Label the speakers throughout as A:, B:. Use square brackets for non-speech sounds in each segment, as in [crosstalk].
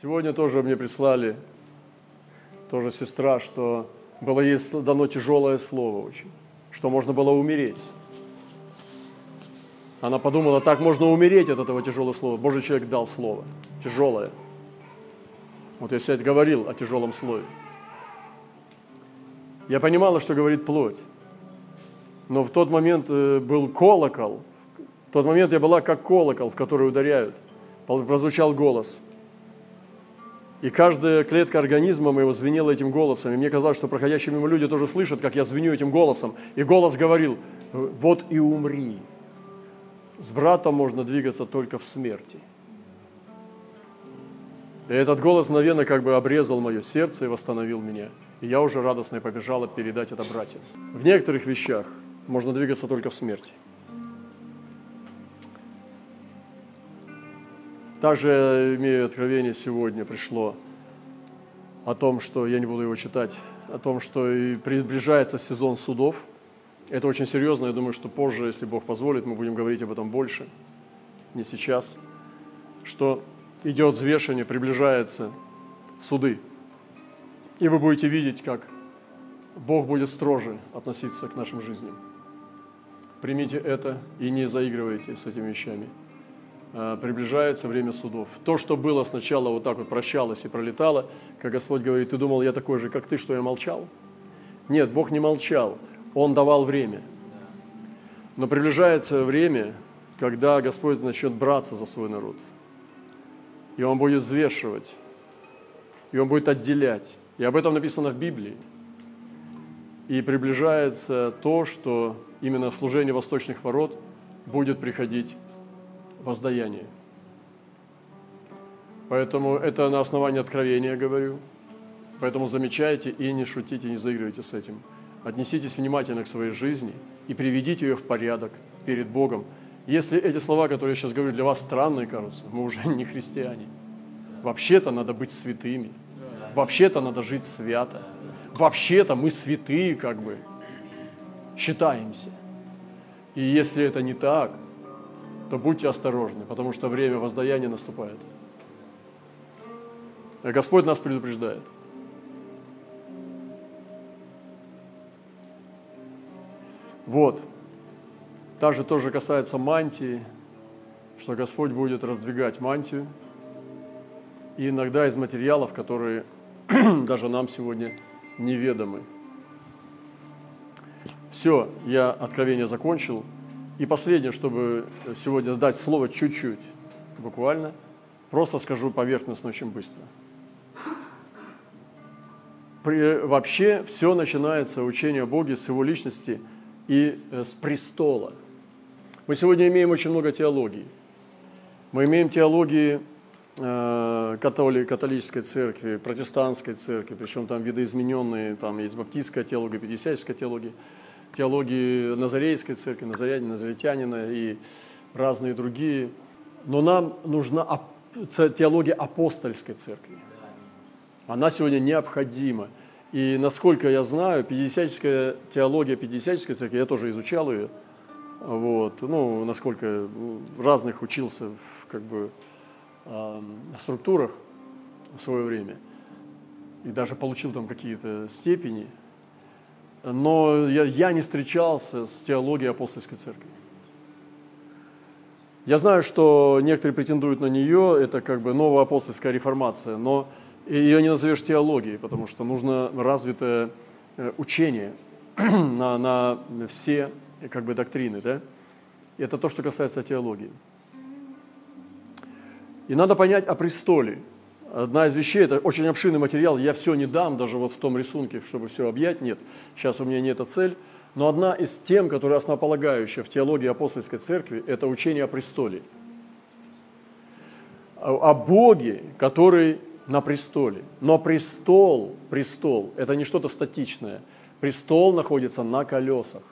A: Сегодня тоже мне прислали, тоже сестра, что было ей дано тяжелое слово очень, что можно было умереть. Она подумала, так можно умереть от этого тяжелого слова. Божий человек дал слово, тяжелое. Вот я сегодня говорил о тяжелом слове. Я понимала, что говорит плоть. Но в тот момент э, был колокол. В тот момент я была как колокол, в который ударяют. Прозвучал голос. И каждая клетка организма моего звенела этим голосом. И мне казалось, что проходящие мимо люди тоже слышат, как я звеню этим голосом. И голос говорил, вот и умри. С братом можно двигаться только в смерти. И этот голос мгновенно как бы обрезал мое сердце и восстановил меня. И я уже радостно побежала передать это братьям. В некоторых вещах можно двигаться только в смерти. Также имею откровение сегодня пришло о том, что я не буду его читать, о том, что и приближается сезон судов. Это очень серьезно, я думаю, что позже, если Бог позволит, мы будем говорить об этом больше, не сейчас, что идет взвешивание, приближаются суды. И вы будете видеть, как Бог будет строже относиться к нашим жизням. Примите это и не заигрывайте с этими вещами. А, приближается время судов. То, что было сначала вот так вот прощалось и пролетало, как Господь говорит, ты думал, я такой же, как ты, что я молчал? Нет, Бог не молчал, Он давал время. Но приближается время, когда Господь начнет браться за свой народ. И Он будет взвешивать, и Он будет отделять. И об этом написано в Библии. И приближается то, что именно служение восточных ворот будет приходить воздаяние. Поэтому это на основании откровения говорю. Поэтому замечайте и не шутите, не заигрывайте с этим. Отнеситесь внимательно к своей жизни и приведите ее в порядок перед Богом. Если эти слова, которые я сейчас говорю, для вас странные кажутся, мы уже не христиане. Вообще-то надо быть святыми. Вообще-то надо жить свято. Вообще-то мы святые, как бы, считаемся. И если это не так, то будьте осторожны, потому что время воздаяния наступает. И Господь нас предупреждает. Вот. Также тоже касается мантии, что Господь будет раздвигать мантию. И иногда из материалов, которые [clears throat] даже нам сегодня неведомы. Все, я откровение закончил. И последнее, чтобы сегодня дать слово чуть-чуть, буквально, просто скажу поверхностно очень быстро. При, вообще все начинается учение о Боге с Его личности и э, с престола. Мы сегодня имеем очень много теологии. Мы имеем теологии э, католи, католической церкви, протестантской церкви, причем там видоизмененные, там есть баптистская теология, пятидесятническая теология – теологии Назарейской церкви, Назарянина, Назаретянина и разные другие. Но нам нужна теология апостольской церкви. Она сегодня необходима. И насколько я знаю, пятидесятническая теология пятидесятнической церкви, я тоже изучал ее, вот, ну, насколько разных учился в как бы, э, структурах в свое время, и даже получил там какие-то степени – но я, я не встречался с теологией апостольской церкви. Я знаю, что некоторые претендуют на нее, это как бы новая апостольская реформация, но ее не назовешь теологией, потому что нужно развитое э, учение [clears throat] на, на все как бы доктрины. Да? Это то, что касается теологии. И надо понять о престоле. Одна из вещей, это очень обширный материал, я все не дам, даже вот в том рисунке, чтобы все объять, нет. Сейчас у меня не эта цель. Но одна из тем, которая основополагающая в теологии апостольской церкви, это учение о престоле. О Боге, который на престоле. Но престол, престол, это не что-то статичное. Престол находится на колесах.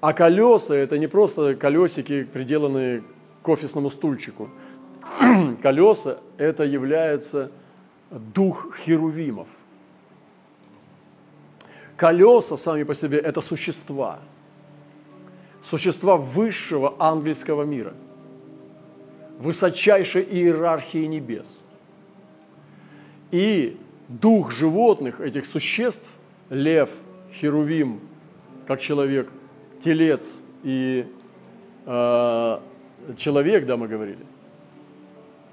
A: А колеса – это не просто колесики, приделанные к офисному стульчику – [clears throat] колеса – это является дух херувимов. Колеса сами по себе – это существа, существа высшего ангельского мира. высочайшей иерархии небес. И дух животных, этих существ, лев, херувим, как человек, телец и э, человек, да, мы говорили,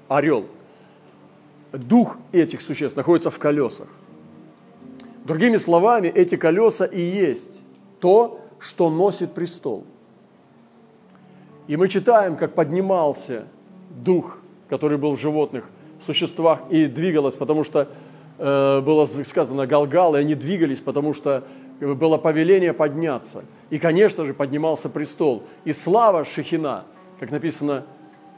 A: орел, дух этих существ находится в колесах. Другими словами, эти колеса и есть то, что носит престол. И мы читаем, как поднимался дух, который был в животных, в существах, и двигалось, потому что э, было сказано Галгал, и они двигались, потому что было повеление подняться. И, конечно же, поднимался престол. И слава Шехина, как написано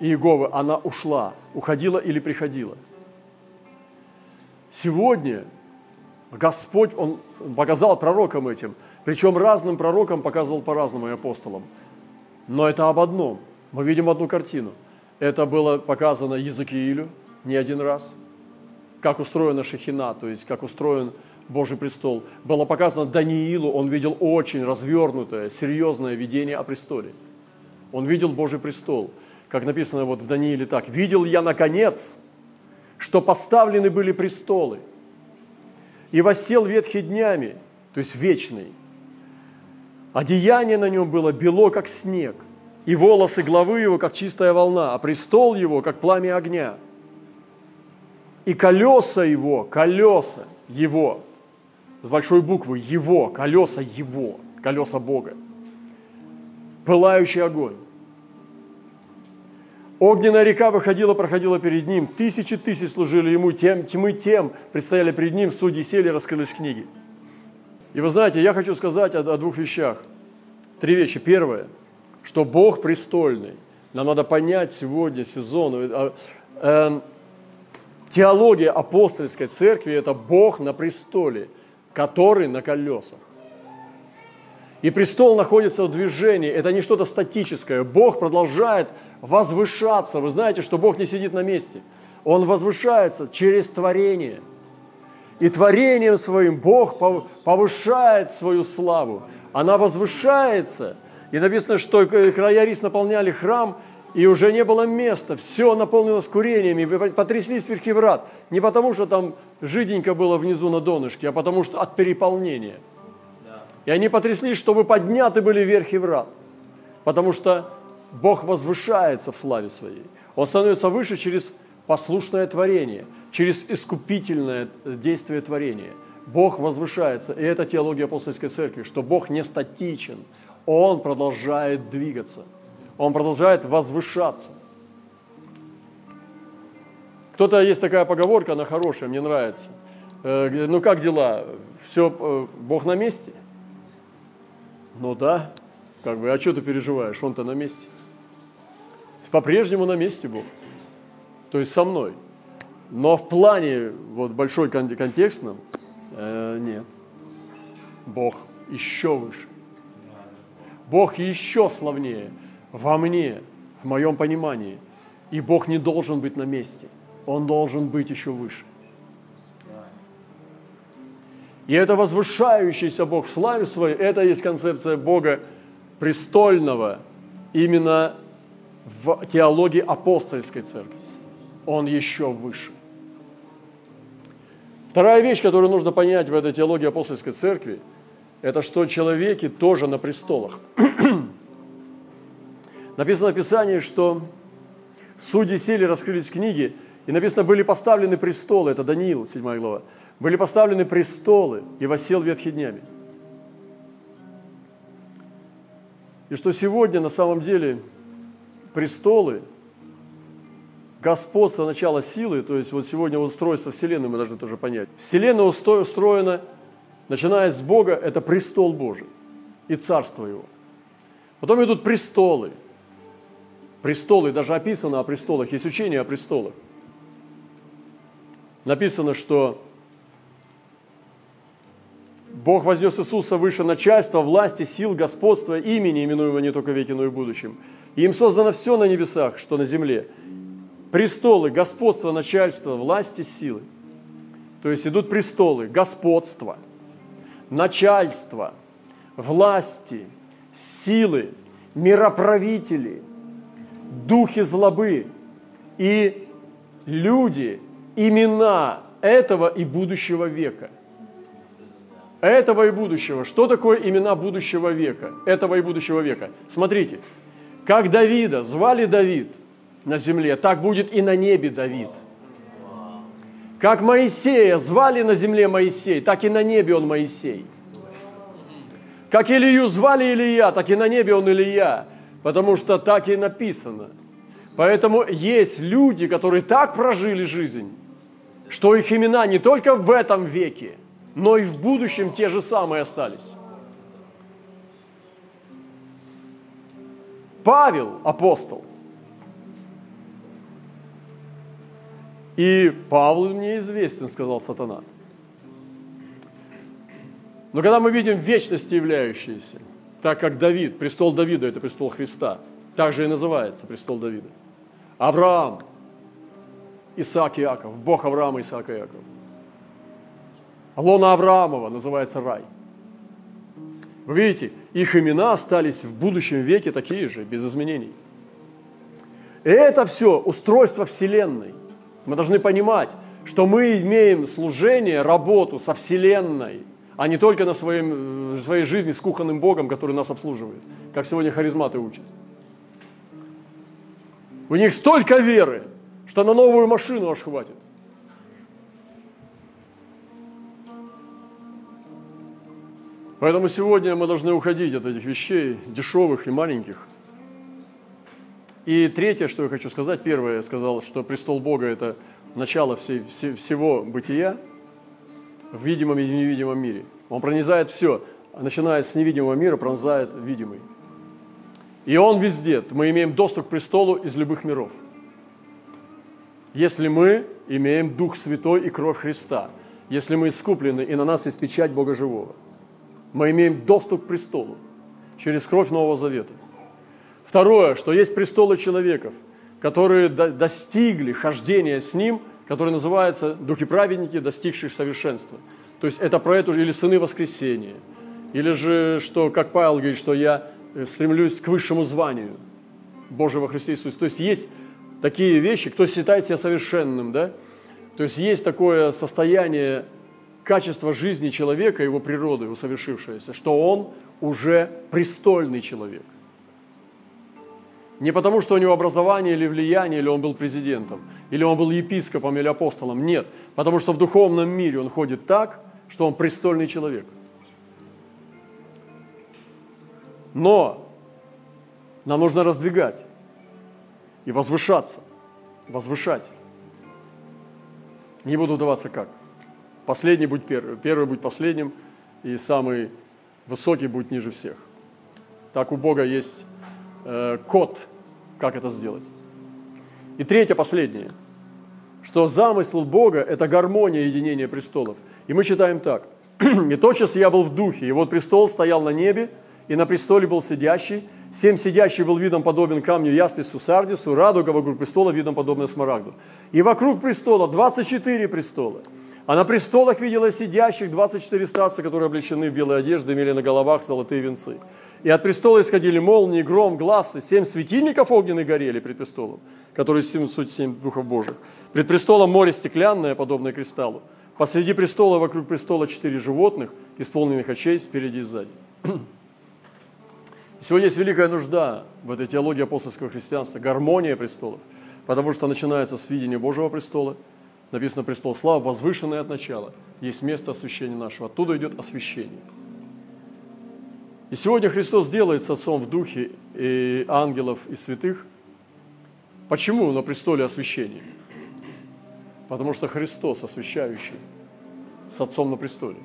A: Иеговы, она ушла, уходила или приходила. Сегодня Господь, Он показал пророкам этим, причем разным пророкам показывал по-разному и апостолам. Но это об одном. Мы видим одну картину. Это было показано Языкиилю не один раз, как устроена Шехина, то есть как устроен Божий престол. Было показано Даниилу, он видел очень развернутое, серьезное видение о престоле. Он видел Божий престол. Как написано вот в Данииле так. «Видел я, наконец, что поставлены были престолы, и воссел ветхий днями, то есть вечный. Одеяние на нем было бело, как снег, и волосы главы его, как чистая волна, а престол его, как пламя огня. И колеса его, колеса его, с большой буквы Его, колеса Его, колеса Бога. Пылающий огонь. Огненная река выходила, проходила перед ним. Тысячи тысяч служили ему, тем, тьмы тем предстояли перед ним, судьи сели, раскрылись книги. И вы знаете, я хочу сказать о, о двух вещах. Три вещи. Первое, что Бог престольный. Нам надо понять сегодня сезон. Э, э, теология апостольской церкви – это Бог на престоле – который на колесах. И престол находится в движении, это не что-то статическое. Бог продолжает возвышаться. Вы знаете, что Бог не сидит на месте. Он возвышается через творение. И творением своим Бог повышает свою славу. Она возвышается. И написано, что края рис наполняли храм, и уже не было места, все наполнилось курениями, потряслись верхи врат. Не потому, что там жиденько было внизу на донышке, а потому что от переполнения. И они потряслись, чтобы подняты были верхи врат. Потому что Бог возвышается в славе своей. Он становится выше через послушное творение, через искупительное действие творения. Бог возвышается, и это теология апостольской церкви, что Бог не статичен, Он продолжает двигаться – он продолжает возвышаться. Кто-то есть такая поговорка, она хорошая, мне нравится. Э, ну как дела? Все, э, Бог на месте? Ну да, как бы, а что ты переживаешь? Он-то на месте. По-прежнему на месте Бог. То есть со мной. Но в плане вот большой контекстном э, нет. Бог еще выше. Бог еще славнее во мне, в моем понимании. И Бог не должен быть на месте. Он должен быть еще выше. И это возвышающийся Бог в славе своей, это есть концепция Бога престольного именно в теологии апостольской церкви. Он еще выше. Вторая вещь, которую нужно понять в этой теологии апостольской церкви, это что человеки тоже на престолах. [clears throat] Написано в Писании, что судьи сели, раскрылись книги, и написано, были поставлены престолы, это Даниил, 7 глава, были поставлены престолы, и восел ветхий днями. И что сегодня на самом деле престолы, господство начало силы, то есть вот сегодня устройство Вселенной мы должны тоже понять. Вселенная устроена, начиная с Бога, это престол Божий и царство Его. Потом идут престолы – престолы, даже описано о престолах, есть учение о престолах. Написано, что Бог вознес Иисуса выше начальства, власти, сил, господства, имени, именуемого не только веки, но и в будущем. И им создано все на небесах, что на земле. Престолы, господство, начальство, власти, силы. То есть идут престолы, господство, начальство, власти, силы, мироправители – духи злобы, и люди, имена этого и будущего века. Этого и будущего. Что такое имена будущего века? Этого и будущего века. Смотрите, как Давида звали Давид на земле, так будет и на небе Давид. Как Моисея звали на земле Моисей, так и на небе он Моисей. Как Илью звали Илья, так и на небе он Илья, потому что так и написано. Поэтому есть люди, которые так прожили жизнь, что их имена не только в этом веке, но и в будущем те же самые остались. Павел, апостол. И Павлу мне известен, сказал сатана. Но когда мы видим вечности являющиеся, так как Давид, престол Давида – это престол Христа, так же и называется престол Давида. Авраам, Исаак и Иаков, Бог Авраама, Исаака и Иакова. Лона Авраамова называется рай. Вы видите, их имена остались в будущем веке такие же, без изменений. И это все устройство Вселенной. Мы должны понимать, что мы имеем служение, работу со Вселенной, а не только на своем, своей жизни с кухонным Богом, который нас обслуживает, как сегодня харизматы учат. У них столько веры, что на новую машину аж хватит. Поэтому сегодня мы должны уходить от этих вещей, дешевых и маленьких. И третье, что я хочу сказать, первое, я сказал, что престол Бога – это начало всей, всего бытия в видимом и невидимом мире. Он пронизает все, начиная с невидимого мира, пронзает видимый. И Он везде. Мы имеем доступ к престолу из любых миров – если мы имеем Дух Святой и кровь Христа, если мы искуплены и на нас есть печать Бога Живого, мы имеем доступ к престолу через кровь Нового Завета. Второе, что есть престолы человеков, которые достигли хождения с Ним, который называется «Духи праведники, достигших совершенства». То есть это про это или сыны воскресения, или же, что, как Павел говорит, что я э, стремлюсь к высшему званию Божьего Христа Иисуса. То есть есть такие вещи, кто считает себя совершенным, да? То есть есть такое состояние качества жизни человека, его природы усовершившееся, что он уже престольный человек. Не потому, что у него образование или влияние, или он был президентом, или он был епископом или апостолом. Нет, потому что в духовном мире он ходит так, что он престольный человек. Но нам нужно раздвигать и возвышаться, возвышать. Не буду вдаваться как. Последний будет первый, первый будет последним, и самый высокий будет ниже всех. Так у Бога есть э, код, как это сделать. И третье, последнее, что замысел Бога – это гармония единения престолов. И мы читаем так. «И тотчас я был в духе, и вот престол стоял на небе, и на престоле был сидящий, Семь сидящих был видом подобен камню яспису сардису, радуга вокруг престола видом подобная смарагду. И вокруг престола 24 престола. А на престолах видела сидящих 24 старца, которые облечены в белые одежды, имели на головах золотые венцы. И от престола исходили молнии, гром, глазы. Семь светильников огненных горели пред престолом, которые семь суть семь духов Божьих. Пред престолом море стеклянное, подобное кристаллу. Посреди престола, вокруг престола четыре животных, исполненных очей спереди и сзади. Сегодня есть великая нужда в этой теологии апостольского христианства, гармония престолов, потому что начинается с видения Божьего престола, написано престол славы, возвышенный от начала, есть место освящения нашего, оттуда идет освящение. И сегодня Христос делает с Отцом в духе и ангелов и святых. Почему на престоле освящения? Потому что Христос освящающий с Отцом на престоле.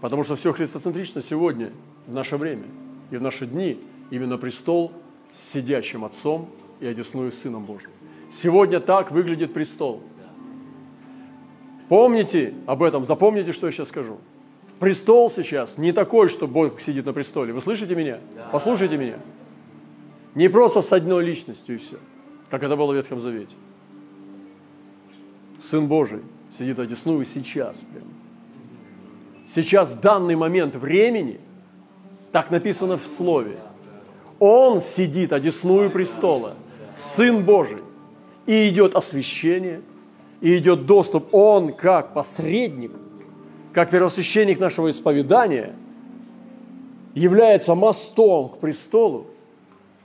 A: Потому что все христоцентрично сегодня в наше время и в наши дни именно престол с сидящим Отцом и одесную Сыном Божьим. Сегодня так выглядит престол. Помните об этом, запомните, что я сейчас скажу. Престол сейчас не такой, что Бог сидит на престоле. Вы слышите меня? Послушайте меня. Не просто с одной личностью и все, как это было в Ветхом Завете. Сын Божий сидит одесную сейчас. Прям. Сейчас, в данный момент времени – так написано в Слове. Он сидит одесную престола Сын Божий. И идет освящение, и идет доступ. Он как посредник, как первосвященник нашего исповедания, является мостом к престолу,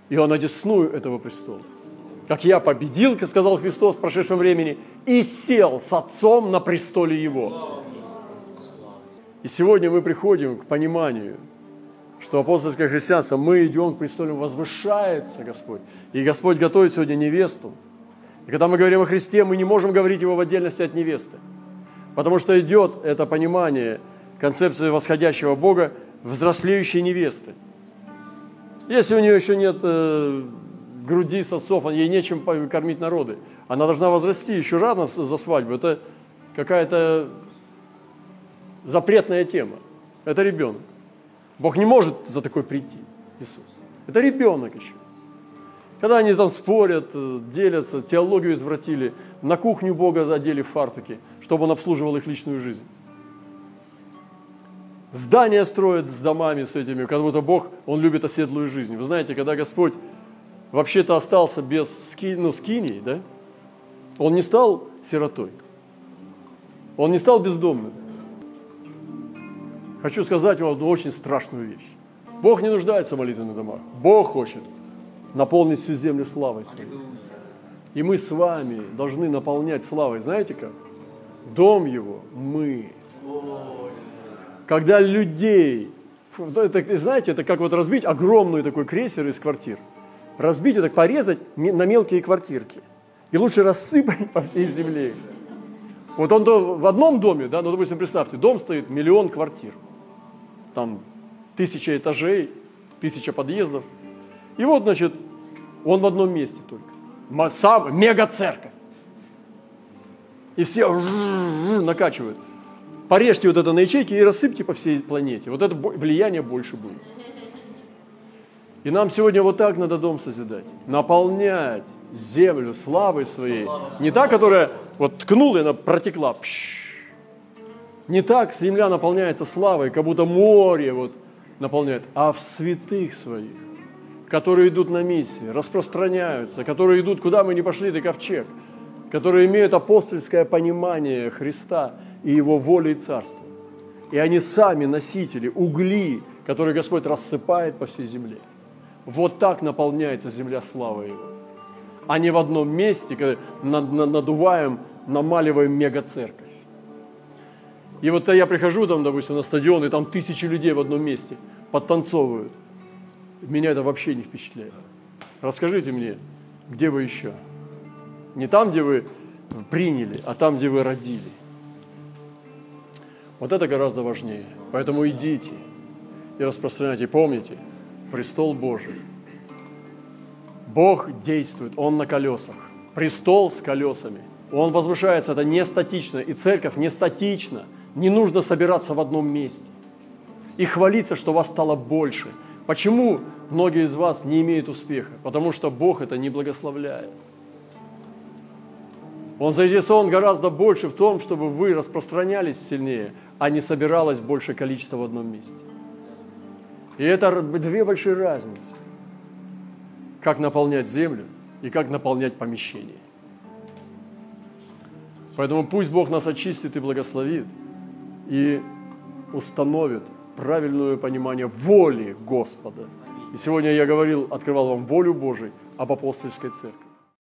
A: и он одесную этого престола. Как я победил, как сказал Христос в прошедшем времени, и сел с Отцом на престоле Его. И сегодня мы приходим к пониманию, что апостольское христианство, мы идем к престолу, возвышается Господь. И Господь готовит сегодня невесту. И когда мы говорим о Христе, мы не можем говорить его в отдельности от невесты. Потому что идет это понимание концепции восходящего Бога, взрослеющей невесты. Если у нее еще нет э, груди сосов, ей нечем кормить народы, она должна возрасти еще рано за свадьбу. Это какая-то запретная тема. Это ребенок. Бог не может за такой прийти, Иисус. Это ребенок еще. Когда они там спорят, э, делятся, теологию извратили, на кухню Бога задели фартуки, чтобы он обслуживал их личную жизнь. Здания строят с домами с этими, как будто Бог, Он любит оседлую жизнь. Вы знаете, когда Господь вообще-то остался без ски, ну, скиней, да, Он не стал сиротой. Он не стал бездомным. Хочу сказать вам одну очень страшную вещь. Бог не нуждается в молитвенных домах. Бог хочет наполнить всю землю славой своей. И мы с вами должны наполнять славой. Знаете как? Дом его мы. Когда людей, это, знаете, это как вот разбить огромный такой крейсер из квартир. Разбить и так порезать на мелкие квартирки. И лучше рассыпать по всей земле. Вот он в одном доме, да, ну, допустим, представьте, дом стоит миллион квартир там тысяча этажей, тысяча подъездов. И вот, значит, он в одном месте только. Сам, мега-церковь. И все накачивают. Порежьте вот это на ячейки и рассыпьте по всей планете. Вот это влияние больше будет. И нам сегодня вот так надо дом созидать. Наполнять землю славой своей. Не та, которая вот ткнула, и она протекла. Не так земля наполняется славой, как будто море вот наполняет, а в святых своих, которые идут на миссии, распространяются, которые идут, куда мы не пошли, ты ковчег, которые имеют апостольское понимание Христа и Его воли и царства. И они сами носители, угли, которые Господь рассыпает по всей земле. Вот так наполняется земля славой Его. А не в одном месте, когда надуваем, намаливаем мега-церковь. И вот я прихожу там, допустим, на стадион, и там тысячи людей в одном месте подтанцовывают. Меня это вообще не впечатляет. Расскажите мне, где вы еще? Не там, где вы приняли, а там, где вы родили. Вот это гораздо важнее. Поэтому идите и распространяйте. Помните, престол Божий. Бог действует, Он на колесах. Престол с колесами. Он возвышается, это не статично. И церковь не статична. Не нужно собираться в одном месте и хвалиться, что вас стало больше. Почему многие из вас не имеют успеха? Потому что Бог это не благословляет. Он заинтересован гораздо больше в том, чтобы вы распространялись сильнее, а не собиралось большее количество в одном месте. И это две большие разницы. Как наполнять землю и как наполнять помещение. Поэтому пусть Бог нас очистит и благословит – и установит правильное понимание воли Господа. И сегодня я говорил, открывал вам волю Божию об апостольской церкви.